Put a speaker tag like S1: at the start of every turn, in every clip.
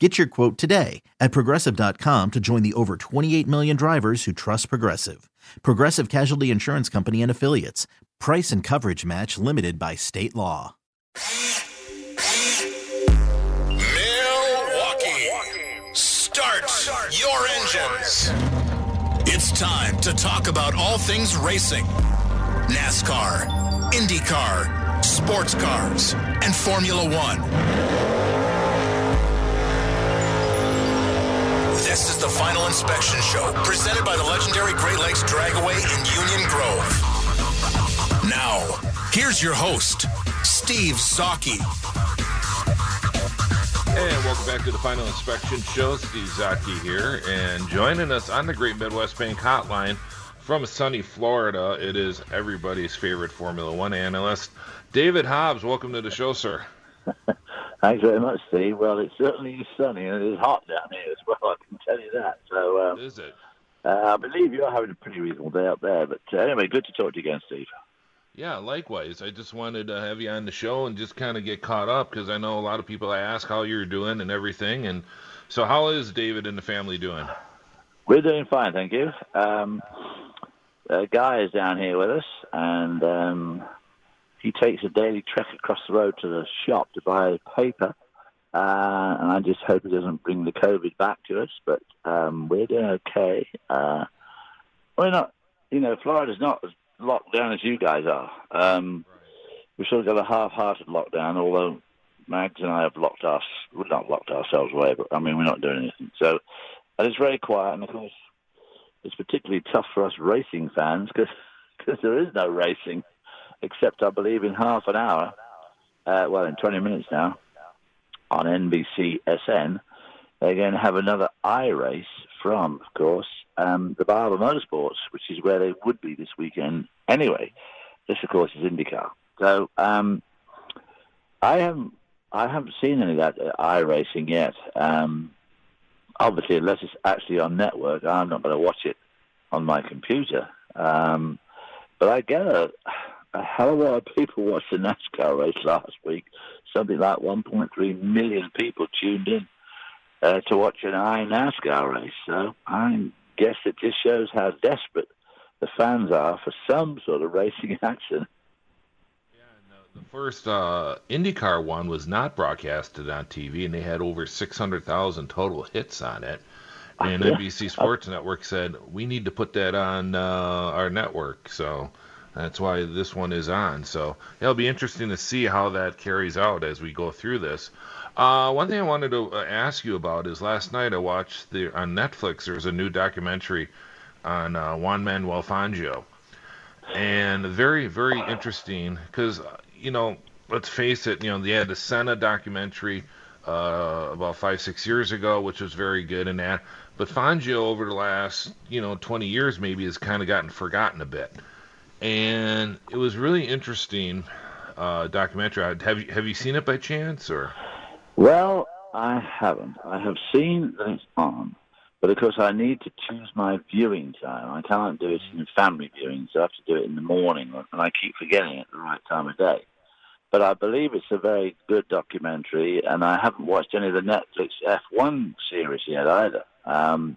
S1: Get your quote today at progressive.com to join the over 28 million drivers who trust Progressive. Progressive Casualty Insurance Company and Affiliates. Price and coverage match limited by state law.
S2: Milwaukee, start your engines. It's time to talk about all things racing NASCAR, IndyCar, sports cars, and Formula One. This is the Final Inspection Show, presented by the legendary Great Lakes Dragaway in Union Grove. Now, here's your host, Steve Zautke.
S3: And welcome back to the Final Inspection Show. Steve Zautke here, and joining us on the Great Midwest Bank Hotline from sunny Florida, it is everybody's favorite Formula One analyst, David Hobbs. Welcome to the show, sir.
S4: Thanks very much, Steve. Well, it certainly is sunny and it is hot down here as well. I can tell you that. So, um,
S3: is it?
S4: Uh, I believe you're having a pretty reasonable day out there. But uh, anyway, good to talk to you again, Steve.
S3: Yeah, likewise. I just wanted to have you on the show and just kind of get caught up because I know a lot of people ask how you're doing and everything. And so, how is David and the family doing?
S4: We're doing fine, thank you. Um, guy is down here with us, and um, he takes a daily trek across the road to the shop to buy a paper. Uh, and I just hope he doesn't bring the COVID back to us. But um, we're doing okay. Uh, we're not, you know, Florida's not as locked down as you guys are. Um, we've sort of got a half-hearted lockdown, although Mags and I have locked us, we're not locked ourselves away, but I mean, we're not doing anything. So, and it's very quiet, and of course, it's particularly tough for us racing fans because there is no racing except I believe in half an hour, uh, well, in 20 minutes now, on NBC SN, they're going to have another I race from, of course, um, the Barber Motorsports, which is where they would be this weekend anyway. This, of course, is IndyCar. So um, I haven't I haven't seen any of that iRacing yet. Um, obviously, unless it's actually on network, I'm not going to watch it on my computer. Um, but I get a hell of a lot of people watched the NASCAR race last week. Something like 1.3 million people tuned in uh, to watch an I NASCAR race. So I guess it just shows how desperate the fans are for some sort of racing action.
S3: Yeah, the first uh, IndyCar one was not broadcasted on TV, and they had over 600,000 total hits on it. And
S4: Yeah.
S3: NBC Sports Network said we need to put that on uh, our network, so that's why this one is on. So it'll be interesting to see how that carries out as we go through this. Uh, one thing I wanted to uh, ask you about is last night I watched the on Netflix. There's a new documentary on uh, Juan Manuel Fangio, and very very interesting because you know let's face it, you know they had the Senna documentary uh, about five six years ago, which was very good in that. But Fangio over the last you know 20 years maybe has kind of gotten forgotten a bit, and it was really interesting uh, documentary. Have you have you seen it by chance or?
S4: Well, I haven't. I have seen that it's on, but of course I need to choose my viewing time. I can't do it in family viewing, so I have to do it in the morning, and I keep forgetting at the right time of day. But I believe it's a very good documentary, and I haven't watched any of the Netflix F1 series yet either, um,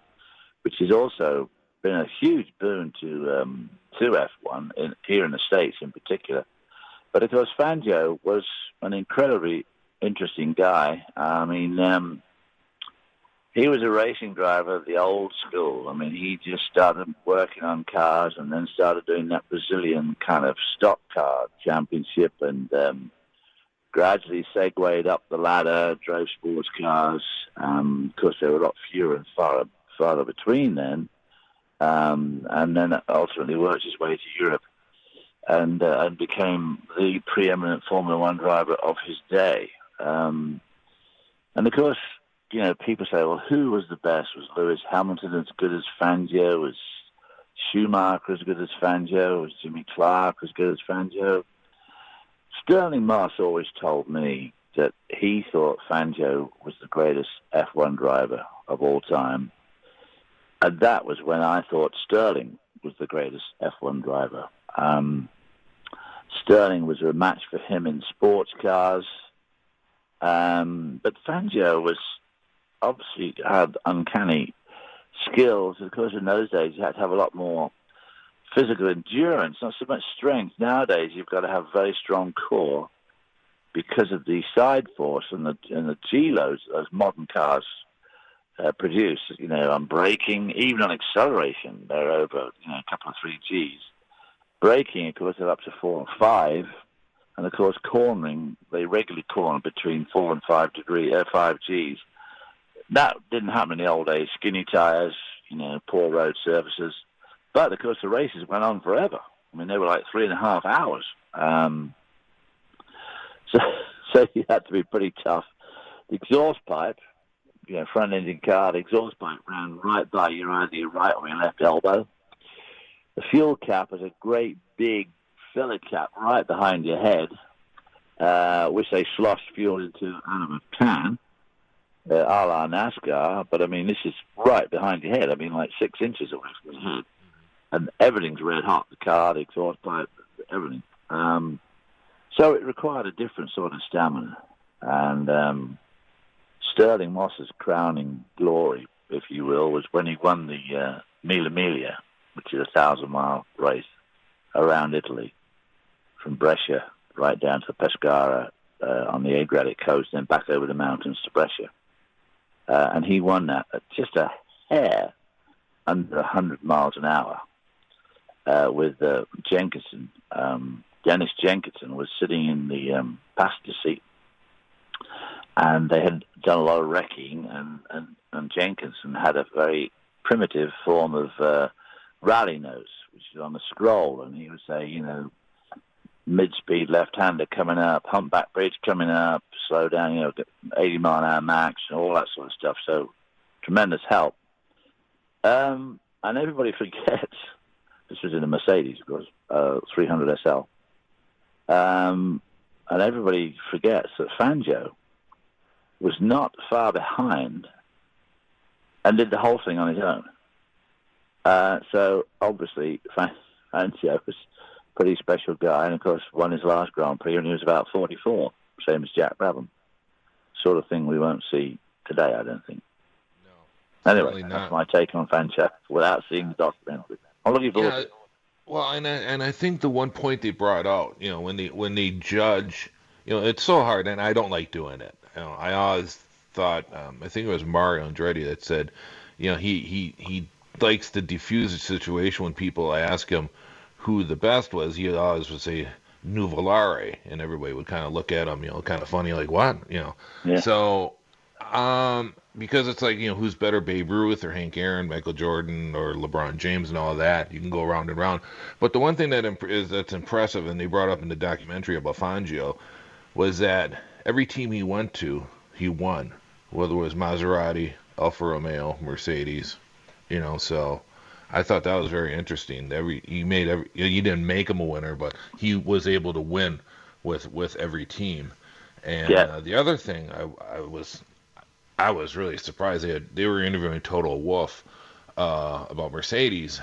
S4: which has also been a huge boon to um, to F1 in, here in the States in particular. But of course, Fangio was an incredibly interesting guy. I mean, um, he was a racing driver of the old school. I mean, he just started working on cars and then started doing that Brazilian kind of stock car championship and um, gradually segued up the ladder, drove sports cars. Um, of course, there were a lot fewer and far, farther between then. Um, and then ultimately worked his way to Europe and, uh, and became the preeminent Formula One driver of his day. Um, and of course, you know, people say, well, who was the best? Was Lewis Hamilton as good as Fangio? Was Schumacher as good as Fangio? Was Jimmy Clark as good as Fangio? Stirling Moss always told me that he thought Fangio was the greatest F1 driver of all time. And that was when I thought Stirling was the greatest F1 driver. Um, Stirling was a match for him in sports cars. Um, but Fangio was obviously had uncanny skills. Of course, in those days, you had to have a lot more physical endurance, not so much strength. Nowadays, you've got to have very strong core because of the side force and the and the G loads those modern cars uh, produce. You know, on braking, even on acceleration, they're over you know a couple of three Gs. Braking, of course, they're up to four and five, and of course, cornering they regularly corner between four and five degree uh, five Gs. That didn't happen in the old days. Skinny tires, you know, poor road surfaces. But of course, the races went on forever. I mean, they were like three and a half hours. Um, so, so you had to be pretty tough. The exhaust pipe, you know, front engine car, exhaust pipe ran right by your either your right or your left elbow. The fuel cap is a great big filler cap right behind your head, uh, which they sloshed fuel into out of a can uh, a la NASCAR, but I mean, this is right behind your head. I mean, like six inches away from your head. And everything's red hot the car, the exhaust pipe, everything. Um, so it required a different sort of stamina. And um, Stirling Moss's crowning glory, if you will, was when he won the uh, Mille Miglia, which is a thousand mile race around Italy from Brescia right down to Pescara uh, on the Adriatic coast, then back over the mountains to Brescia uh, and he won that at just a hair under 100 miles an hour uh, with uh, Jenkinson. Um, Dennis Jenkinson was sitting in the um, passenger seat, and they had done a lot of wrecking, and, and, and Jenkinson had a very primitive form of uh, rally notes, which is on the scroll, and he would say, you know, mid-speed left-hander coming up, humpback bridge coming up, slow down, you know, 80 mile an hour max, and all that sort of stuff. So tremendous help. Um, and everybody forgets, this was in a Mercedes, of course, uh, 300 SL. Um, and everybody forgets that Fangio was not far behind and did the whole thing on his own. Uh, so obviously, Fangio was pretty special guy, and of course won his last Grand Prix when he was about 44, same as Jack Brabham. Sort of thing we won't see today, I don't think. No. Anyway, that's my take on Fangio without seeing the documentary. I'm looking forward. Yeah,
S3: well, and I, and I think the one point they brought out, you know, when they when they judge, you know, it's so hard, and I don't like doing it. You know, I always thought, um, I think it was Mario Andretti that said, you know, he he he likes to diffuse the situation when people ask him who the best was, he always would say Nuvolari, and everybody would kind of look at him, you know, kind of funny, like what, you know. Yeah. So, um, because it's like you know, who's better, Babe Ruth or Hank Aaron, Michael Jordan or LeBron James, and all that. You can go around and around. But the one thing that imp- is that's impressive, and they brought up in the documentary about Fangio, was that every team he went to, he won, whether it was Maserati, Alfa Romeo, Mercedes, you know. So I thought that was very interesting. Every he made every you didn't make him a winner, but he was able to win with with every team. And yeah. uh, the other thing I, I was I was really surprised they had, they were interviewing Toto Wolff uh, about Mercedes,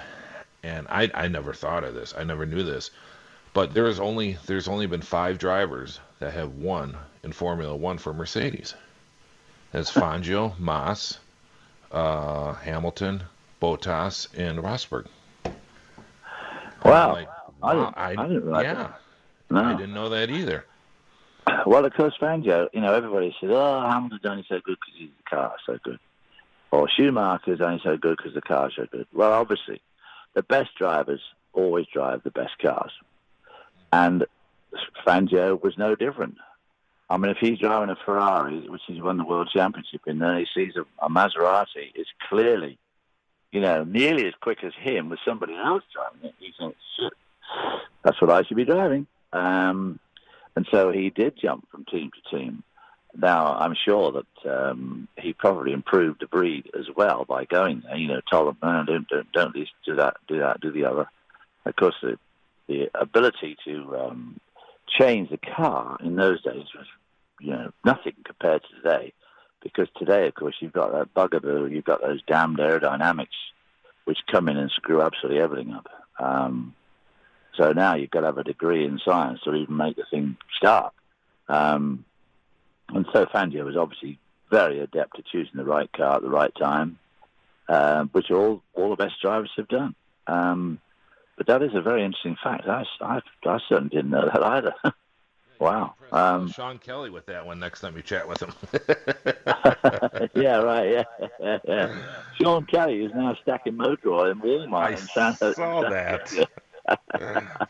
S3: and I I never thought of this. I never knew this, but there's only there's only been five drivers that have won in Formula One for Mercedes. That's Fangio, Moss, uh, Hamilton, Bottas and Rosberg.
S4: Wow. Like, I, didn't, I, I didn't
S3: yeah, that. No. I didn't know that either.
S4: Well, of course, Fangio, you know, everybody said, oh, Hamilton's only so good because his car so good. or Schumacher's only so good because the cars so good. Well, obviously, the best drivers always drive the best cars, and Fangio was no different. I mean, if he's driving a Ferrari, which he's won the world championship in, then he sees a, a Maserati, it's clearly, you know, nearly as quick as him with somebody else driving it. He thinks, shit, that's what I should be driving. Um, and so he did jump from team to team. Now, I'm sure that um, he probably improved the breed as well by going there. You know, told them, no, don't, don't, don't do that, do that, do the other. Of course, the, the ability to um, change the car in those days was, you know, nothing compared to today. Because today, of course, you've got that bugaboo, you've got those damned aerodynamics, which come in and screw absolutely everything up. Um, so now you've got to have a degree in science to even make the thing start. Um, and so Fangio was obviously very adept at choosing the right car at the right time, uh, which all all the best drivers have done. Um, but that is a very interesting fact. I, I, I certainly didn't know that either. wow. Um,
S3: Sean Kelly with that one next time you chat with him.
S4: yeah, right. Yeah, yeah. Sean Kelly is now stacking motor oil in Walmart.
S3: I saw that.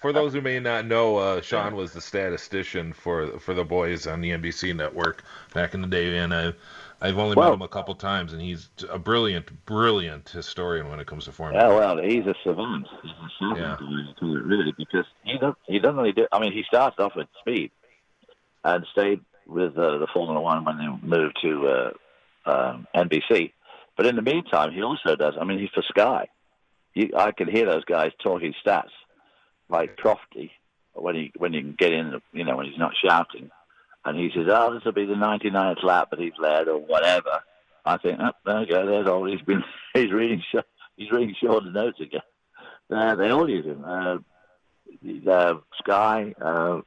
S3: for those who may not know, uh, Sean was the statistician for for the boys on the NBC network back in the day, and I, I've only well, met him a couple times, and he's a brilliant, brilliant historian when it comes to formula.
S4: Yeah, well, he's a savant. He's a savant, yeah. really, because he doesn't he doesn't really do. I mean, he started off with speed and stayed with uh, the Formula One when they moved to uh, um, NBC. But in the meantime, he also does. I mean, he's for Sky. You, I can hear those guys talking stats like Crofty when he when he can get in, you know, when he's not shouting, and he says, "Oh, this will be the 99th lap that he's led, or whatever." I think, oh, there you go. There's all he's been. He's reading. He's reading short notes again. Uh, they all use him. Uh, uh, Sky, uh,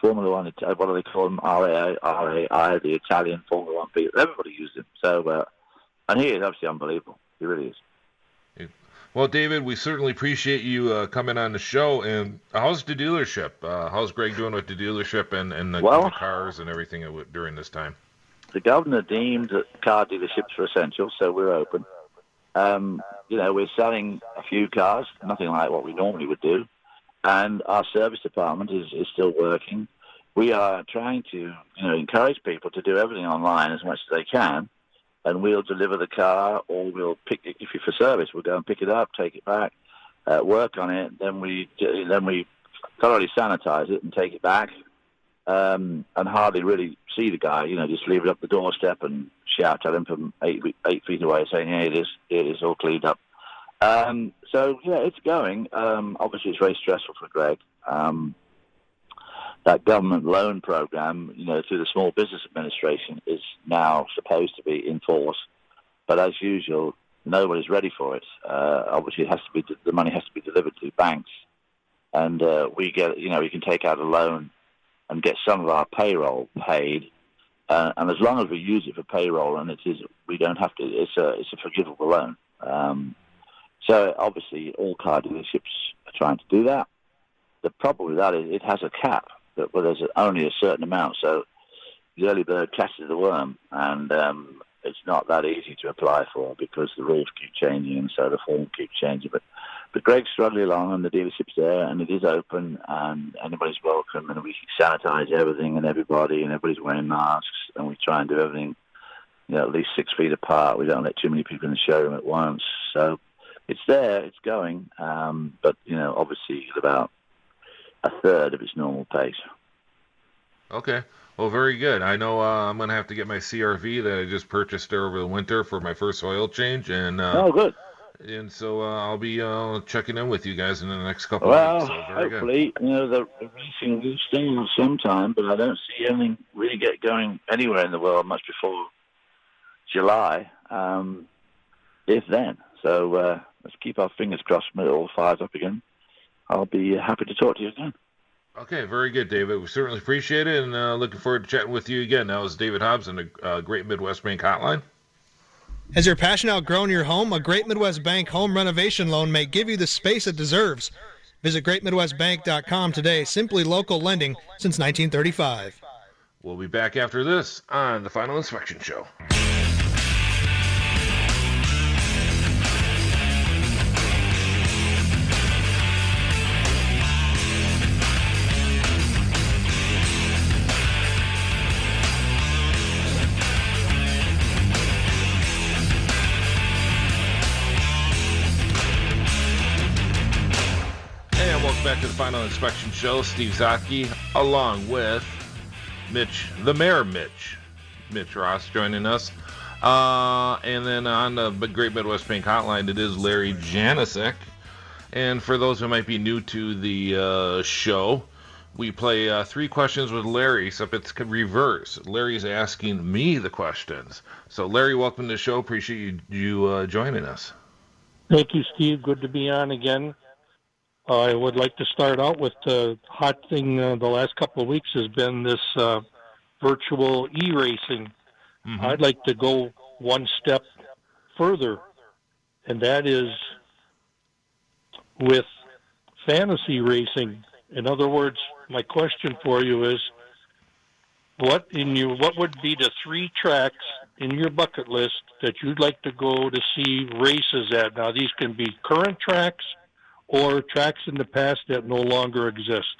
S4: Formula One. Uh, what do they call him? RAI, RAI, the Italian Formula One people. Everybody uses him. So, uh, and he is absolutely unbelievable. He really is.
S3: Well, David, we certainly appreciate you uh, coming on the show. And how's the dealership? Uh, how's Greg doing with the dealership and, and the, well, the cars and everything during this time?
S4: The governor deemed car dealerships for essential, so we're open. Um, you know, we're selling a few cars, nothing like what we normally would do, and our service department is, is still working. We are trying to, you know, encourage people to do everything online as much as they can and we'll deliver the car, or we'll pick it if you're for service. We'll go and pick it up, take it back, uh, work on it. Then we then we thoroughly sanitize it and take it back, um, and hardly really see the guy. You know, just leave it up the doorstep and shout at him from eight eight feet away, saying, "Hey, it is it is all cleaned up." Um, so yeah, it's going. Um, obviously, it's very stressful for Greg. That government loan program, you know, through the Small Business Administration, is now supposed to be in force. But as usual, nobody's ready for it. Uh, obviously, it has to be the money has to be delivered to banks, and uh, we get, you know, we can take out a loan and get some of our payroll paid. Uh, and as long as we use it for payroll, and it is, we don't have to. It's a it's a forgivable loan. Um, so obviously, all car dealerships are trying to do that. The problem with that is it has a cap but well, there's only a certain amount. So the early bird catches the worm, and um, it's not that easy to apply for because the rules keep changing and so the form keeps changing. But but Greg's struggling along, and the dealership's there, and it is open, and anybody's welcome, and we sanitize everything and everybody, and everybody's wearing masks, and we try and do everything, you know, at least six feet apart. We don't let too many people in the showroom at once. So it's there, it's going, um, but you know, obviously at about a third of its normal pace.
S3: Okay. Well, very good. I know uh, I'm going to have to get my CRV that I just purchased over the winter for my first oil change, and uh,
S4: oh, good.
S3: And so uh, I'll be uh, checking in with you guys in the next couple
S4: well,
S3: of weeks.
S4: Well, so hopefully, good. you know, the, racing will stay sometime, but I don't see anything really get going anywhere in the world much before July, um, if then. So uh, let's keep our fingers crossed when it all fires up again. I'll be happy to talk to you again.
S3: Okay, very good, David. We certainly appreciate it, and uh, looking forward to chatting with you again. That was David Hobbs on the uh, Great Midwest Bank Hotline.
S5: Has your passion outgrown your home? A Great Midwest Bank home renovation loan may give you the space it deserves. Visit greatmidwestbank.com today. Simply local lending since 1935.
S3: We'll be back after this on the Final Inspection Show. Back to the Final Inspection Show. Steve Zautke, along with Mitch, the Mayor Mitch, Mitch Ross joining us. Uh, and then on the Great Midwest Bank Hotline, it is Larry Janicek. And for those who might be new to the uh, show, we play uh, three questions with Larry, except it's reverse. Larry's asking me the questions. So, Larry, welcome to the show. Appreciate you, you uh, joining us.
S6: Thank you, Steve. Good to be on again. Uh, I would like to start out with the hot thing uh, the last couple of weeks has been this uh, virtual e racing. Mm-hmm. I'd like to go one step further, and that is with fantasy racing. In other words, my question for you is what in you what would be the three tracks in your bucket list that you'd like to go to see races at? Now these can be current tracks or tracks in the past that no longer exist?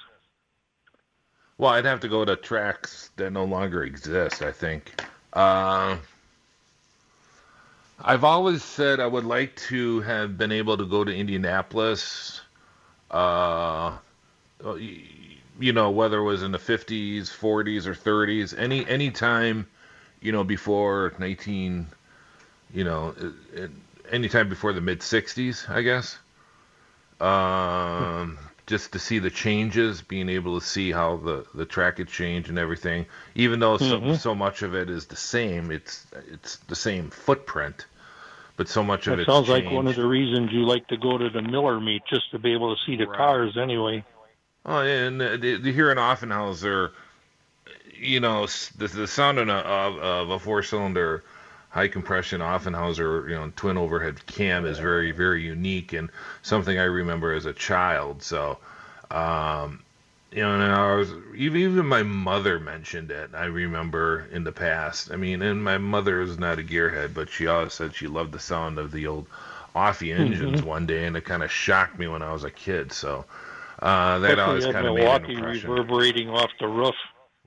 S3: Well, I'd have to go to tracks that no longer exist, I think. Uh, I've always said I would like to have been able to go to Indianapolis, uh, you know, whether it was in the 50s, 40s, or 30s, any any time, you know, before 19, you know, any time before the mid 60s, I guess um, just to see the changes, being able to see how the, the track had changed and everything. Even though mm-hmm. so, so much of it is the same, it's it's the same footprint, but so much of
S6: it
S3: sounds
S6: changed. like one of the reasons you like to go to the Miller meet just to be able to see the right. cars anyway.
S3: Oh, and uh, here in Offenhauser, you know, the, the sound of, of a four cylinder high compression Offenhauser, you know, twin overhead cam is very, very unique and something I remember as a child. So, um, you know, and I was even my mother mentioned it. I remember in the past. I mean, and my mother is not a gearhead, but she always said she loved the sound of the old Offie engines mm-hmm. one day, and it kind of shocked me when I was a kid. So uh, that always kind of made an impression.
S6: reverberating off the roof.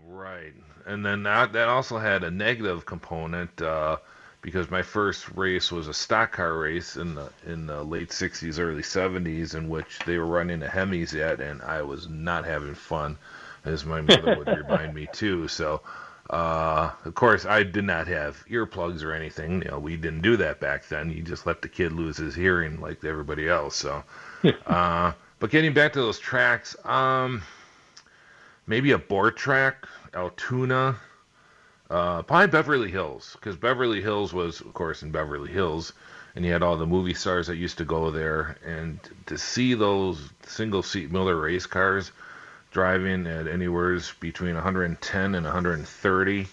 S3: Right, and then that that also had a negative component. Uh, because my first race was a stock car race in the in the late 60s early 70s in which they were running the hemis yet and i was not having fun as my mother would remind me too. So uh, of course i did not have earplugs or anything. You know we didn't do that back then. You just let the kid lose his hearing like everybody else. So uh, but getting back to those tracks um, maybe a board track altoona uh, Beverly Hills, because Beverly Hills was, of course, in Beverly Hills, and you had all the movie stars that used to go there. And to see those single seat Miller race cars driving at anywhere between 110 and 130,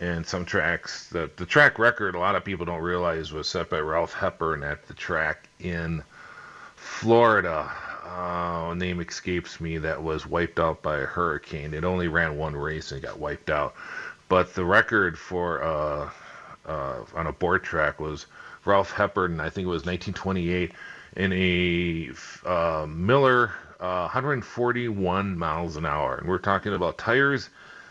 S3: and some tracks, the, the track record, a lot of people don't realize, was set by Ralph Hepburn at the track in Florida. Uh, name escapes me that was wiped out by a hurricane. It only ran one race and got wiped out. But the record for uh, uh, on a board track was Ralph Hepburn, I think it was 1928, in a uh, Miller 141 uh, miles an hour. And we're talking about tires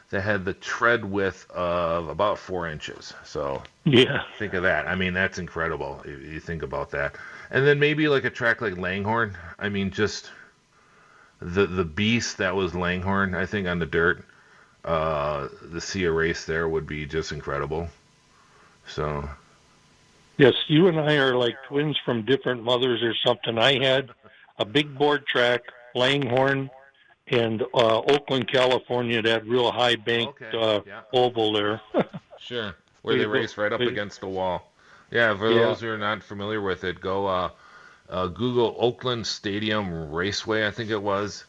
S3: that had the tread width of about four inches. So
S6: yeah,
S3: think of that. I mean, that's incredible. If you think about that. And then maybe like a track like Langhorne. I mean, just the the beast that was Langhorne. I think on the dirt uh, the see a race there would be just incredible. So.
S6: Yes, you and I are like twins from different mothers or something. I had a big board track, Langhorne, and uh, Oakland, California, that real high banked okay. uh, yeah. oval there.
S3: sure, where they race right up against the wall. Yeah, for yeah. those who are not familiar with it, go uh, uh, Google Oakland Stadium Raceway, I think it was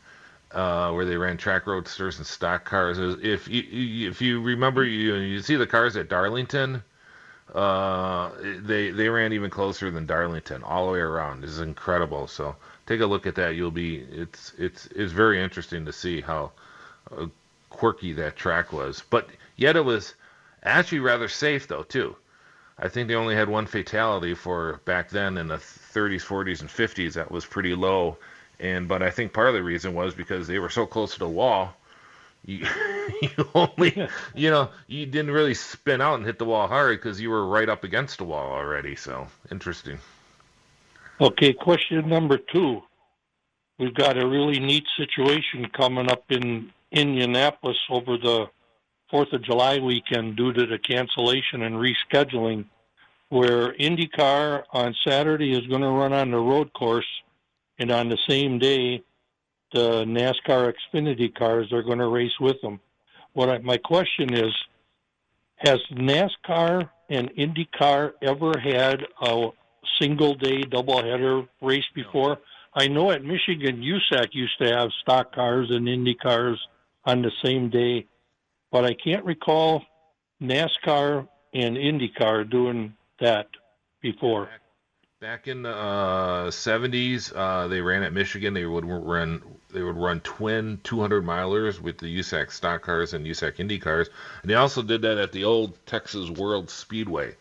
S3: uh, where they ran track roadsters and stock cars. If you if you remember, you you see the cars at Darlington. Uh, they they ran even closer than Darlington all the way around. This is incredible. So take a look at that. You'll be it's it's it's very interesting to see how uh, quirky that track was. But yet it was actually rather safe though too. I think they only had one fatality for back then in the 30s, 40s, and 50s. That was pretty low and but I think part of the reason was because they were so close to the wall. You, you only, you know, you didn't really spin out and hit the wall hard because you were right up against the wall already. So interesting.
S6: Okay, question number two. we've got a really neat situation coming up in Indianapolis over the Fourth of July weekend due to the cancellation and rescheduling, where IndyCar on Saturday is going to run on the road course, and on the same day, the NASCAR Xfinity cars are going to race with them. What I, my question is, has NASCAR and IndyCar ever had a single day doubleheader race before? I know at Michigan, USAC used to have stock cars and Indy cars on the same day, but I can't recall NASCAR and IndyCar doing that before.
S3: Back in the uh, 70s, uh, they ran at Michigan. They would run they would run twin 200 milers with the USAC stock cars and USAC Indy cars, and they also did that at the old Texas World Speedway,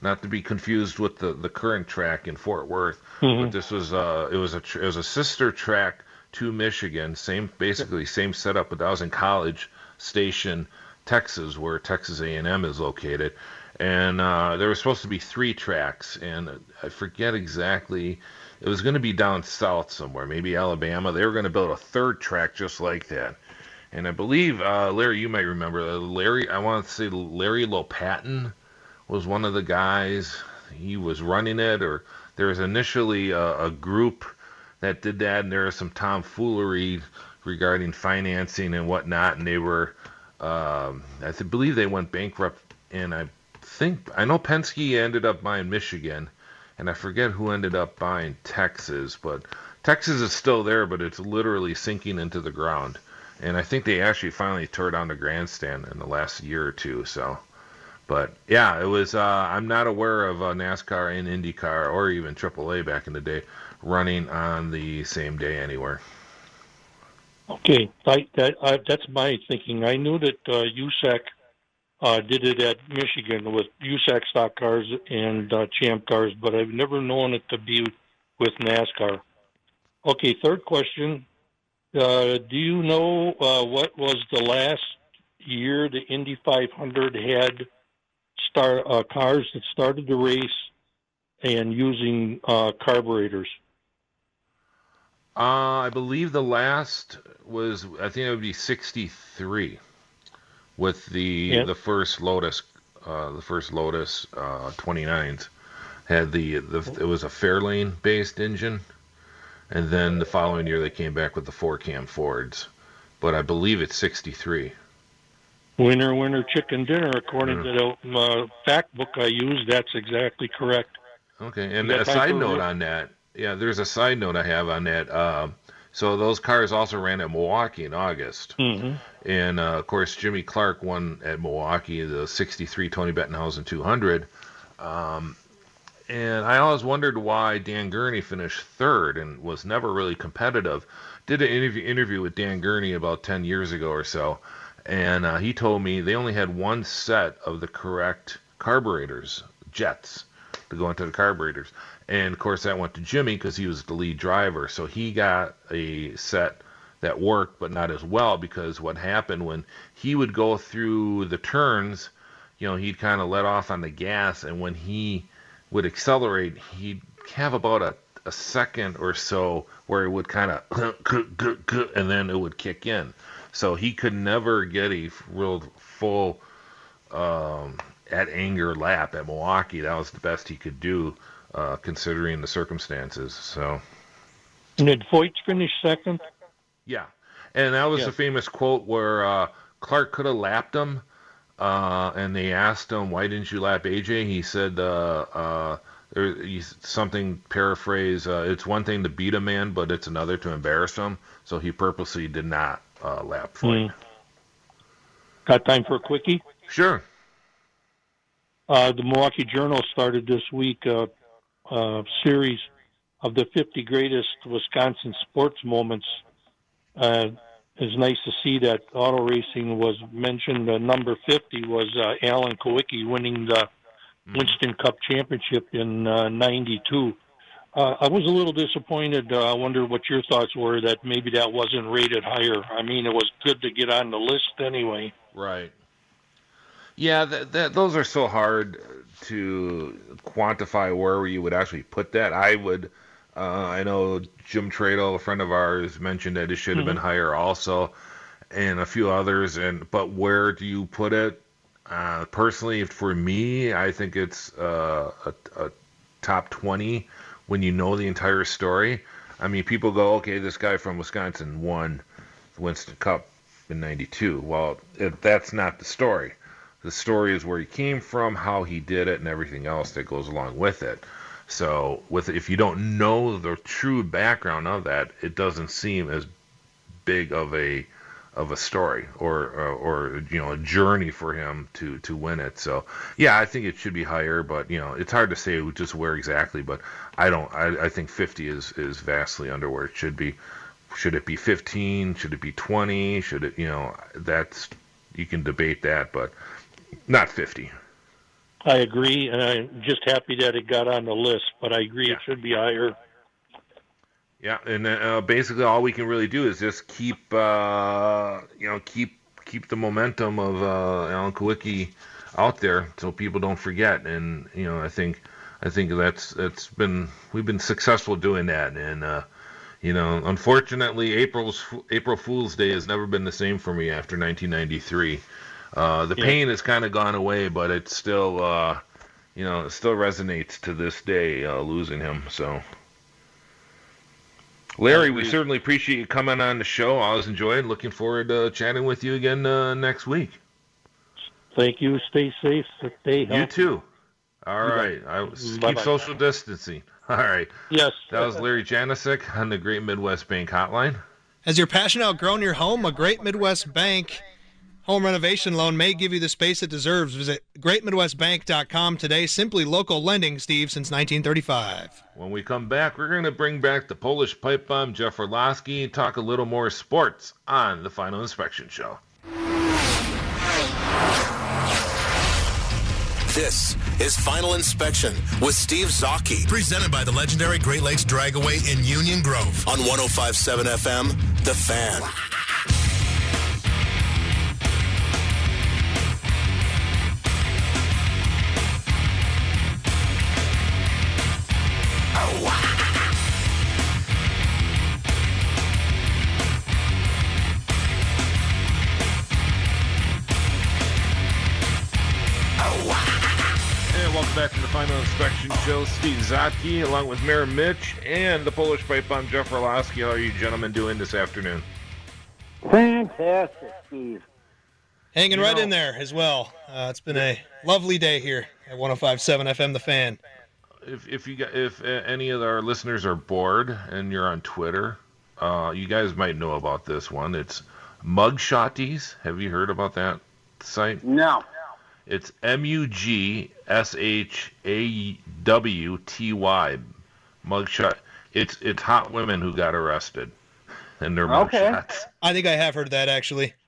S3: not to be confused with the, the current track in Fort Worth. Mm-hmm. But this was uh, it was a it was a sister track to Michigan, same basically same setup, but that was in College Station, Texas, where Texas A&M is located and uh, there was supposed to be three tracks, and I forget exactly. It was going to be down south somewhere, maybe Alabama. They were going to build a third track just like that, and I believe uh, Larry, you might remember uh, Larry. I want to say Larry Lopatin was one of the guys. He was running it, or there was initially a, a group that did that, and there was some tomfoolery regarding financing and whatnot, and they were. Um, I believe they went bankrupt and I think I know Penske ended up buying Michigan, and I forget who ended up buying Texas, but Texas is still there, but it's literally sinking into the ground. And I think they actually finally tore down the grandstand in the last year or two. So, but yeah, it was. Uh, I'm not aware of uh, NASCAR and IndyCar or even AAA back in the day running on the same day anywhere.
S6: Okay, I, that, I, that's my thinking. I knew that uh, USAC uh, did it at Michigan with USAC stock cars and uh, Champ cars, but I've never known it to be with NASCAR. Okay, third question. Uh, do you know uh, what was the last year the Indy 500 had uh, cars that started the race and using uh, carburetors?
S3: I believe the last was I think it would be 63 with the yep. the first Lotus, uh, the first Lotus uh, 29s had the, the it was a Fairlane based engine, and then the following year they came back with the four cam Fords, but I believe it's 63.
S6: Winner, winner, chicken dinner. According to the uh, fact book I used, that's exactly correct.
S3: Okay, and a side note on that, yeah, there's a side note I have on that. Uh, so those cars also ran at Milwaukee in August.
S6: Mm-hmm.
S3: And uh, of course, Jimmy Clark won at Milwaukee the 63 Tony Bettenhausen 200. Um, and I always wondered why Dan Gurney finished third and was never really competitive. Did an interview, interview with Dan Gurney about 10 years ago or so, and uh, he told me they only had one set of the correct carburetors, jets, to go into the carburetors. And of course, that went to Jimmy because he was the lead driver. So he got a set that worked, but not as well because what happened when he would go through the turns, you know, he'd kind of let off on the gas, and when he would accelerate, he'd have about a, a second or so where it would kind of, and then it would kick in. So he could never get a real full um, at anger lap at Milwaukee. That was the best he could do, uh, considering the circumstances. So.
S6: And did Foyt finish second?
S3: Yeah, and that was yeah. the famous quote where uh, Clark could have lapped him, uh, and they asked him, "Why didn't you lap AJ?" He said, uh, uh, there, something paraphrase, uh, "It's one thing to beat a man, but it's another to embarrass him." So he purposely did not uh, lap Foyt. Mm.
S6: Got time for a quickie?
S3: Sure.
S6: Uh, the Milwaukee Journal started this week a series of the 50 greatest Wisconsin sports moments uh, it's nice to see that auto racing was mentioned. Uh, number 50 was uh, Alan Kulwicki winning the mm-hmm. Winston Cup Championship in '92. Uh, uh, I was a little disappointed. Uh, I wonder what your thoughts were that maybe that wasn't rated higher. I mean, it was good to get on the list anyway.
S3: Right. Yeah, that, that, those are so hard to quantify where you would actually put that. I would Uh, I know Jim Tradle, a friend of ours, mentioned that it should have mm-hmm. been higher also, and a few others. And but where do you put it? Uh, personally, for me, I think it's uh, a, a top 20 when you know the entire story. I mean, people go, okay, this guy from Wisconsin won the Winston Cup in 92. Well, it, that's not the story. The story is where he came from, how he did it, and everything else that goes along with it. So, with if you don't know the true background of that, it doesn't seem as big of a of a story or, or, or you know a journey for him to to win it. So yeah, I think it should be higher, but you know it's hard to say just where exactly. But I don't. I, I think 50 is is vastly under where it should be. Should it be 15? Should it be 20? Should it you know that's you can debate that, but not 50.
S6: I agree, and I'm just happy that it got on the list. But I agree yeah. it should be higher.
S3: Yeah, and uh, basically all we can really do is just keep, uh, you know, keep keep the momentum of uh, Alan Kulwicki out there so people don't forget. And you know, I think I think that's that's been we've been successful doing that. And uh, you know, unfortunately, April's April Fool's Day has never been the same for me after 1993. Uh, the yeah. pain has kind of gone away, but it's still, uh, you know, it still resonates to this day uh, losing him. So. Larry, we certainly appreciate you coming on the show. I always enjoyed. Looking forward to chatting with you again uh, next week.
S6: Thank you. Stay safe. Stay healthy.
S3: You too. All right. I keep social distancing. All right.
S6: Yes.
S3: That was Larry Janicek on the Great Midwest Bank Hotline.
S5: Has your passion outgrown your home? A Great Midwest Bank Home renovation loan may give you the space it deserves. Visit greatmidwestbank.com today. Simply local lending, Steve, since 1935.
S3: When we come back, we're going to bring back the Polish pipe bomb, Jeff Orlowski, and talk a little more sports on the Final Inspection Show.
S2: This is Final Inspection with Steve Zautke. Presented by the legendary Great Lakes Dragaway in Union Grove on 1057 FM, The Fan.
S3: Inspection Steve Zautke, along with Mayor Mitch and the Polish pipe bomb Jeff Orlowski. How are you gentlemen doing this afternoon?
S7: Fantastic, Steve.
S5: Hanging you right know, in there as well. Uh, it's been a lovely day here at 105.7 FM The Fan.
S3: If if you if any of our listeners are bored and you're on Twitter, uh, you guys might know about this one. It's Mugshotties. Have you heard about that site?
S7: No.
S3: It's M U G S H A W T Y mugshot. It's it's hot women who got arrested, and they're okay. mugshots.
S5: I think I have heard that actually.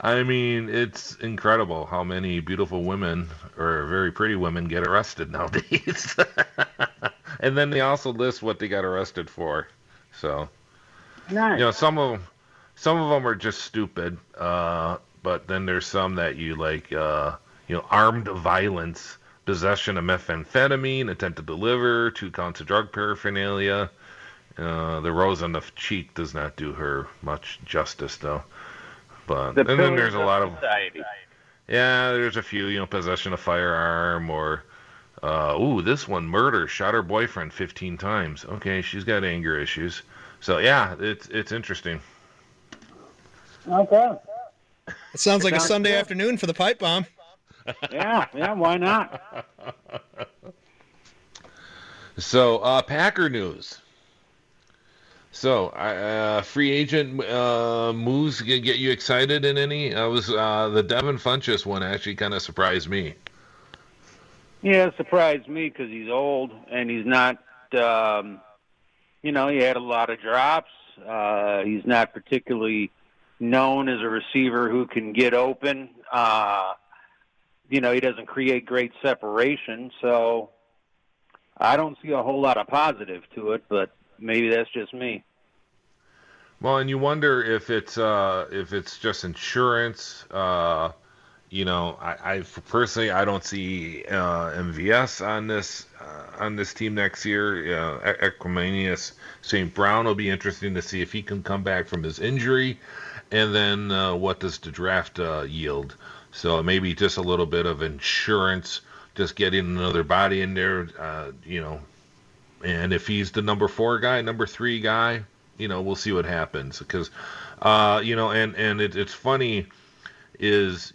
S3: I mean, it's incredible how many beautiful women or very pretty women get arrested nowadays. and then they also list what they got arrested for. So,
S7: nice.
S3: you know, some of them, some of them are just stupid. Uh, but then there's some that you like, uh, you know, armed violence, possession of methamphetamine, attempt to deliver, two counts of drug paraphernalia. Uh, the rose on the cheek does not do her much justice, though. But
S7: the
S3: and then there's a lot
S7: society.
S3: of yeah, there's a few, you know, possession of firearm or uh, ooh, this one murder, shot her boyfriend 15 times. Okay, she's got anger issues. So yeah, it's it's interesting.
S7: Okay.
S5: It sounds like a Sunday afternoon for the pipe bomb.
S7: Yeah, yeah, why not?
S3: So, uh, Packer news. So, uh, free agent uh, moves get, get you excited in any? I was uh, the Devin Funchess one actually kind of surprised me.
S7: Yeah, it surprised me because he's old and he's not. Um, you know, he had a lot of drops. Uh, he's not particularly known as a receiver who can get open. You know, he doesn't create great separation, so I don't see a whole lot of positive to it, but maybe that's just me.
S3: Well, and you wonder if it's uh, if it's just insurance. Uh, you know, I, I personally I don't see uh, MVS on this uh, on this team next year. Uh, Equanimeous St. Brown will be interesting to see if he can come back from his injury, and then uh, what does the draft uh, yield. So maybe just a little bit of insurance, just getting another body in there, uh, you know. And if he's the number four guy, number three guy, you know, we'll see what happens. Because, uh, you know, and and it, it's funny, is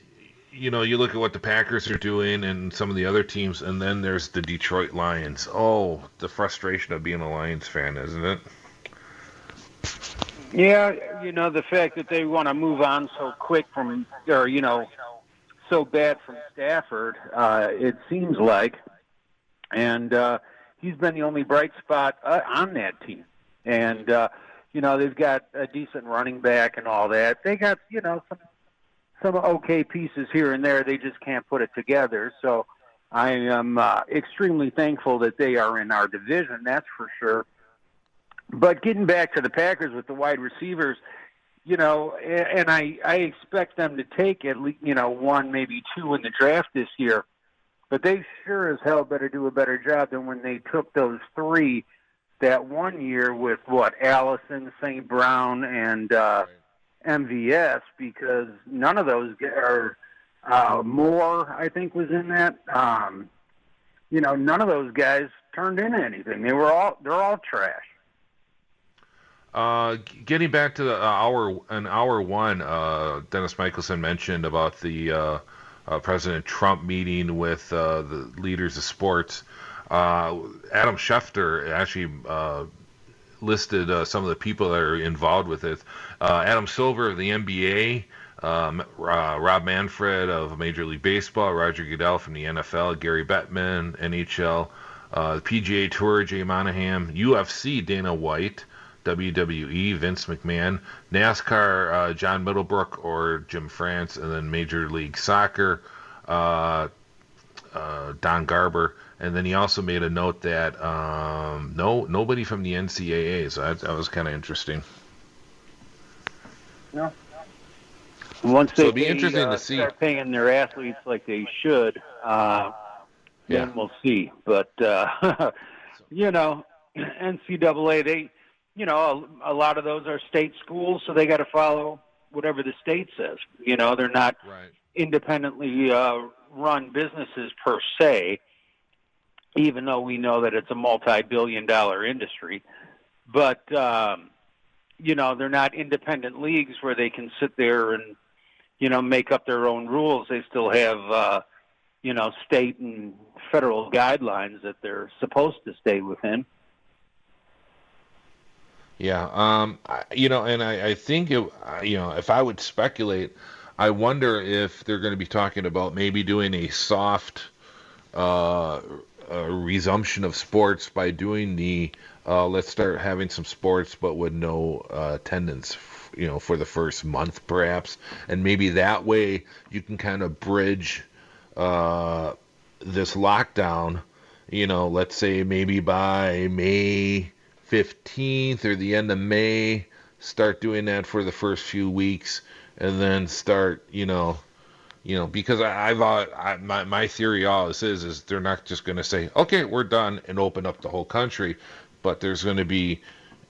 S3: you know, you look at what the Packers are doing and some of the other teams, and then there's the Detroit Lions. Oh, the frustration of being a Lions fan, isn't it?
S7: Yeah, you know, the fact that they want to move on so quick from, or, you know, so bad from Stafford, uh, it seems like. And uh, he's been the only bright spot uh, on that team. And, uh, you know, they've got a decent running back and all that. They got, you know, some some okay pieces here and there. They just can't put it together. So I am uh, extremely thankful that they are in our division. That's for sure. But getting back to the Packers with the wide receivers, you know, and I I expect them to take at least you know one maybe two in the draft this year. But they sure as hell better do a better job than when they took those three that one year with what Allison, St. Brown, and uh, MVS because none of those are uh, Moore. I think was in that. Um, you know, none of those guys turned into anything. They were all they're all trash.
S3: Uh, getting back to the uh, hour an hour one, uh, Dennis Michelson mentioned about the uh, uh, President Trump meeting with the leaders of sports. Adam Schefter actually listed some of the people that are involved with it. Adam Silver of the NBA, um, Rob Manfred of Major League Baseball, Roger Goodell from the NFL, Gary Bettman, NHL, PGA Tour, Jay Monahan, UFC, Dana White, WWE, Vince McMahon, NASCAR, uh, John Middlebrook or Jim France, and then Major League Soccer, uh, Don Garber and then he also made a note that um, no nobody from the NCAA. So that, that was kind of interesting.
S7: No. Once
S3: so
S7: they
S3: it'll be interesting
S7: uh,
S3: to see.
S7: start paying their athletes like they should, uh,
S3: Yeah.
S7: then we'll see. But uh, you know, NCAA, they, you know, a, a lot of those are state schools, so they got to follow whatever the state says. You know, they're not
S3: Right.
S7: independently uh, run businesses per se, even though we know that it's a multi-billion dollar industry. But um, you know, they're not independent leagues where they can sit there and you know make up their own rules. They still have uh, you know state and federal guidelines that they're supposed to stay within.
S3: Yeah, um, I, you know, and I, I think it, I- you know, if I would speculate, I wonder if they're going to be talking about maybe doing a soft uh, uh, resumption of sports by doing the uh, let's start having some sports, but with no uh, attendance, you know, for the first month perhaps, and maybe that way you can kind of bridge uh, this lockdown. You know, let's say maybe by May 15th or the end of May, start doing that for the first few weeks, and then start, you know, you know, because I, I've uh, I, my my theory always is is they're not just going to say okay we're done and open up the whole country, but there's going to be,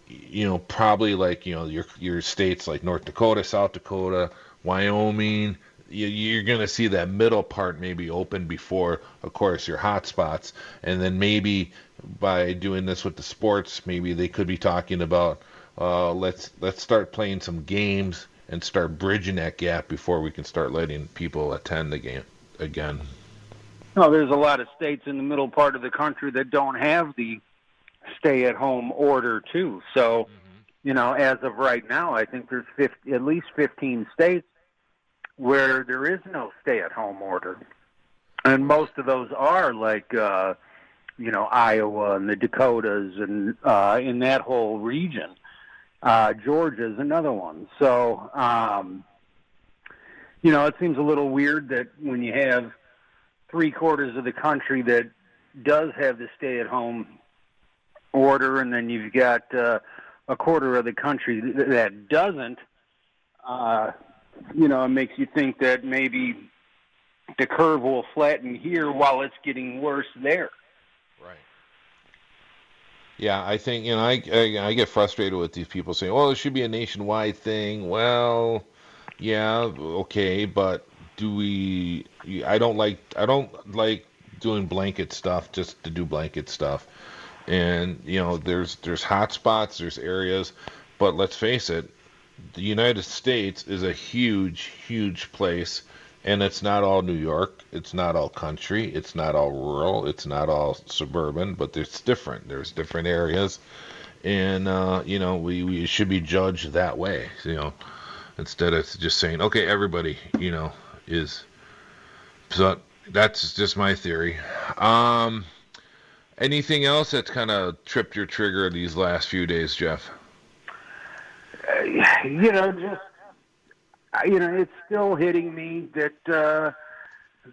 S3: you know, probably like you know your your states like North Dakota, South Dakota, Wyoming. You, you're going to see that middle part maybe open before, of course, your hot spots, and then maybe by doing this with the sports, maybe they could be talking about uh, let's let's start playing some games and start bridging that gap before we can start letting people attend the game again.
S7: No, there's a lot of states in the middle part of the country that don't have the stay-at-home order too. So, you know, as of right now, I think there's 50, at least 15 states where there is no stay-at-home order, and most of those are like, uh, you know, Iowa and the Dakotas and uh, in that whole region. Uh, Georgia's another one. So, um, you know, it seems a little weird that when you have three quarters of the country that does have the stay-at-home order, and then you've got uh, a quarter of the country that doesn't. Uh, you know, it makes you think that maybe the curve will flatten here while it's getting worse there.
S3: Right. Yeah, I think you know I, I, I get frustrated with these people saying, "Well, it should be a nationwide thing." Well, yeah, okay, but do we? I don't like I don't like doing blanket stuff just to do blanket stuff. And you know, there's there's hot spots, there's areas, but let's face it, the United States is a huge, huge place, and it's not all New York, it's not all country, it's not all rural, it's not all suburban, but it's different. There's different areas, and uh, you know, we we should be judged that way. You know, instead of just saying, okay, everybody, you know, is so that's just my theory. Um, anything else that's kind of tripped your trigger these last few days, Jeff?
S7: Uh, you know, just you know, it's still hitting me that uh,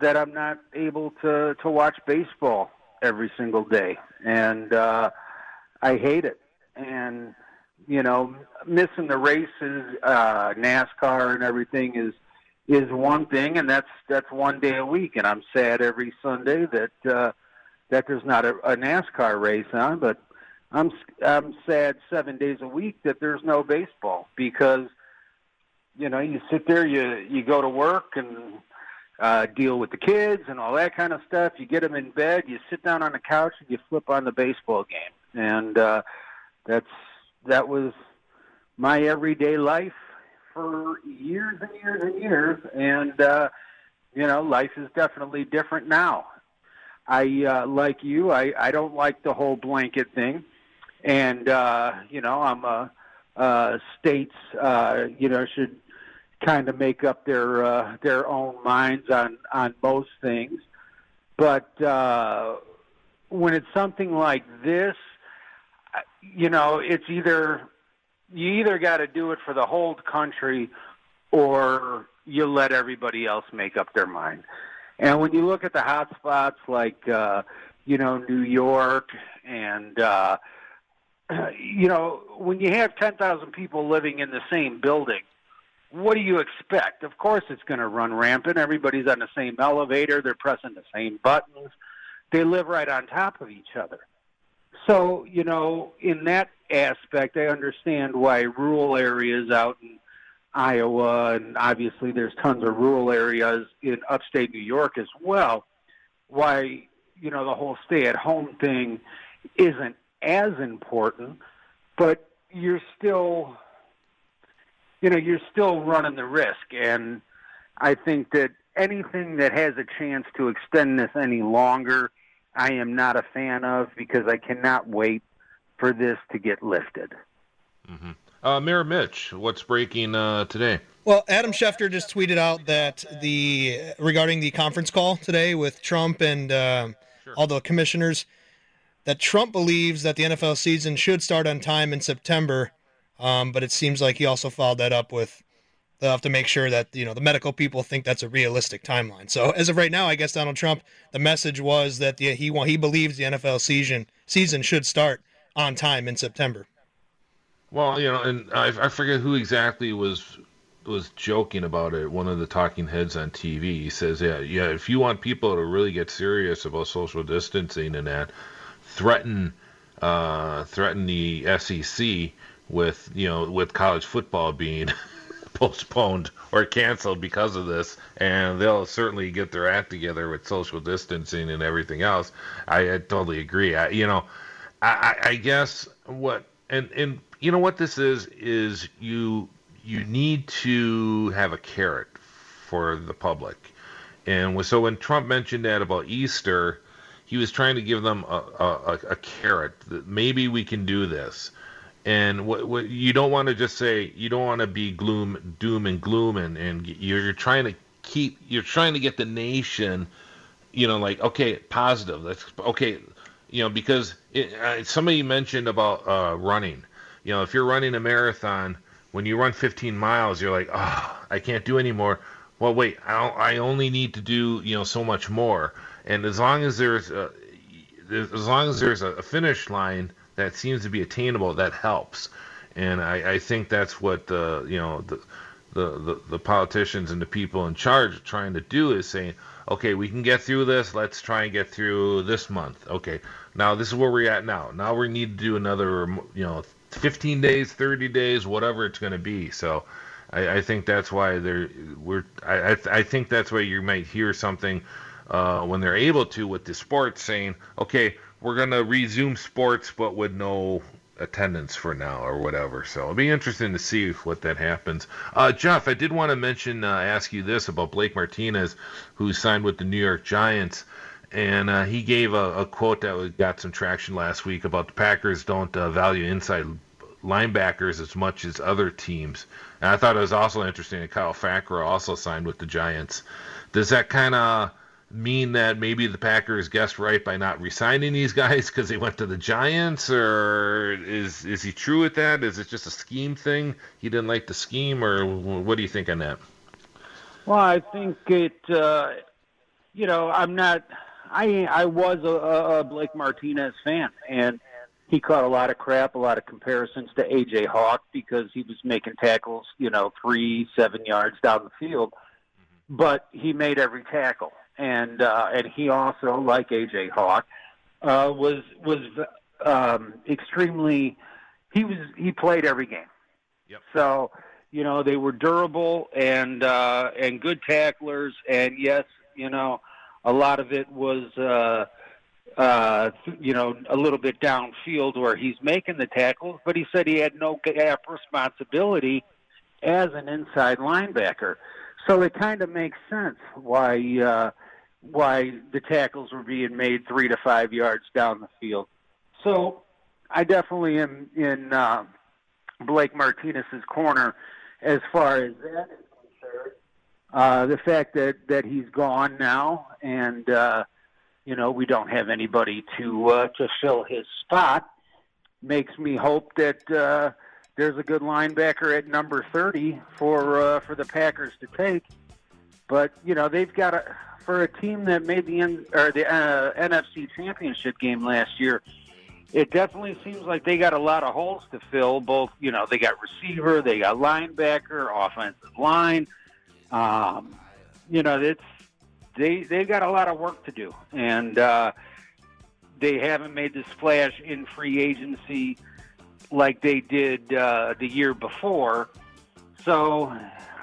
S7: that I'm not able to to watch baseball every single day, and uh, I hate it. And you know, missing the races, uh, NASCAR, and everything is is one thing, and that's that's one day a week. And I'm sad every Sunday that uh, that there's not a, a NASCAR race on, but I'm I'm sad seven days a week that there's no baseball because you know you sit there, you you go to work and uh, deal with the kids and all that kind of stuff. You get them in bed, you sit down on the couch, and you flip on the baseball game, and uh, that's that was my everyday life for years and years and years, and uh, you know, life is definitely different now. I uh, like you. I I don't like the whole blanket thing, and uh, you know, I'm a uh, states. Uh, you know, should kind of make up their uh, their own minds on on most things, but uh, when it's something like this, you know, it's either you either got to do it for the whole country or you let everybody else make up their mind. And when you look at the hot spots like uh, you know New York and uh, you know when you have 10,000 people living in the same building, what do you expect? Of course it's going to run rampant. Everybody's on the same elevator, they're pressing the same buttons. They live right on top of each other. So, you know, in that aspect, I understand why rural areas out in Iowa, and obviously there's tons of rural areas in upstate New York as well, why, you know, the whole stay at home thing isn't as important, but you're still, you know, you're still running the risk. And I think that anything that has a chance to extend this any longer I am not a fan of because I cannot wait for this to get lifted.
S3: Mm-hmm. Uh, Mayor Mitch, what's breaking uh, today?
S5: Well, Adam Schefter just tweeted out that the regarding the conference call today with Trump and uh, sure. all the commissioners, that Trump believes that the NFL season should start on time in September, um, but it seems like he also followed that up with they'll have to make sure that you know the medical people think that's a realistic timeline. So as of right now, I guess Donald Trump, the message was that the, he he believes the NFL season season should start on time in September.
S3: Well, you know, and I, I forget who exactly was was joking about it. One of the talking heads on TV. He says, "Yeah, yeah, if you want people to really get serious about social distancing and that, threaten uh, threaten the SEC with you know with college football being." postponed or canceled because of this, and they'll certainly get their act together with social distancing and everything else. I, I totally agree. I, you know, I, I guess what and and you know what this is is you you need to have a carrot for the public, and so when Trump mentioned that about Easter, he was trying to give them a, a, a carrot that maybe we can do this. And what, what you don't want to just say you don't want to be gloom doom and gloom and, and you're, you're trying to keep you're trying to get the nation you know like okay positive. That's okay you know because it, uh, somebody mentioned about uh, running. You know if you're running a marathon when you run 15 miles you're like oh i can't do anymore. Well wait I, I only need to do you know so much more and as long as there's a, as long as there's a finish line that seems to be attainable, that helps. And I, I think that's what the you know the, the, the the politicians and the people in charge are trying to do is saying, okay, we can get through this. Let's try and get through this month. Okay, now this is where we're at now. Now we need to do another, you know, 15 days, 30 days, whatever it's going to be. So I, I, think that's why they're we're I, I think that's why you might hear something uh, when they're able to with the sports saying, okay, we're going to resume sports, but with no attendance for now or whatever. So it'll be interesting to see what that happens. Uh, Jeff, I did want to mention, uh, ask you this about Blake Martinez, who signed with the New York Giants. And uh, he gave a, a, quote that got some traction last week about the Packers don't uh, value inside linebackers as much as other teams. And I thought it was also interesting that Kyle Fackrell also signed with the Giants. Does that kind of mean that maybe the Packers guessed right by not re-signing these guys because they went to the Giants, or is is he true with that? Is it just a scheme thing? He didn't like the scheme, or what do you think on that?
S7: Well, I think it. Uh, you know, I'm not. I I was a, a Blake Martinez fan, and he caught a lot of crap, a lot of comparisons to AJ Hawk because he was making tackles, you know, three, seven yards down the field. But he made every tackle, and uh, and he also, like AJ Hawk, uh, was was um, extremely. He was he played every game.
S3: Yep.
S7: So you know they were durable and uh, and good tacklers, and yes, you know a lot of it was. Uh, uh, you know, a little bit downfield where he's making the tackles, but he said he had no gap responsibility as an inside linebacker. So it kind of makes sense why uh, why the tackles were being made three to five yards down the field. So I definitely am in uh, Blake Martinez's corner as far as that is concerned. Uh, the fact that that he's gone now and uh, you know, we don't have anybody to uh, to fill his spot. Makes me hope that uh, there's a good linebacker at number 30 for uh, for the Packers to take. But you know, they've got a for a team that made the N, or the uh, NFC Championship game last year. It definitely seems like they got a lot of holes to fill. Both, you know, they got receiver, they got linebacker, offensive line. Um, you know, it's they they've got a lot of work to do, and uh, they haven't made the splash in free agency like they did uh, the year before. So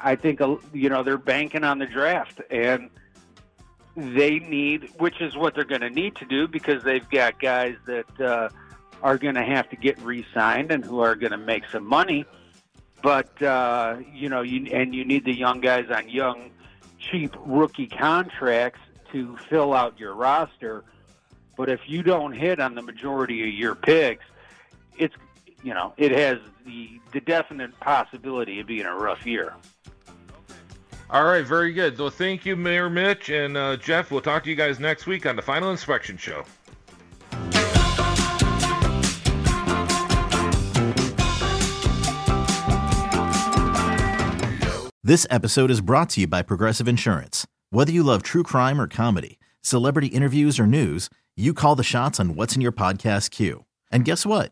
S7: I think uh, you know they're banking on the draft, and they need, which is what they're going to need to do because they've got guys that uh, are going to have to get re-signed and who are going to make some money. But uh, you know, you and you need the young guys on young cheap rookie contracts to fill out your roster. But if you don't hit on the majority of your picks, it's you know it has the the definite possibility of being a rough year.
S3: All right, very good. So thank you, Mayor Mitch and uh, Jeff. We'll talk to you guys next week on the Final Inspection Show.
S1: This episode is brought to you by Progressive Insurance. Whether you love true crime or comedy, celebrity interviews or news, you call the shots on what's in your podcast queue. And guess what?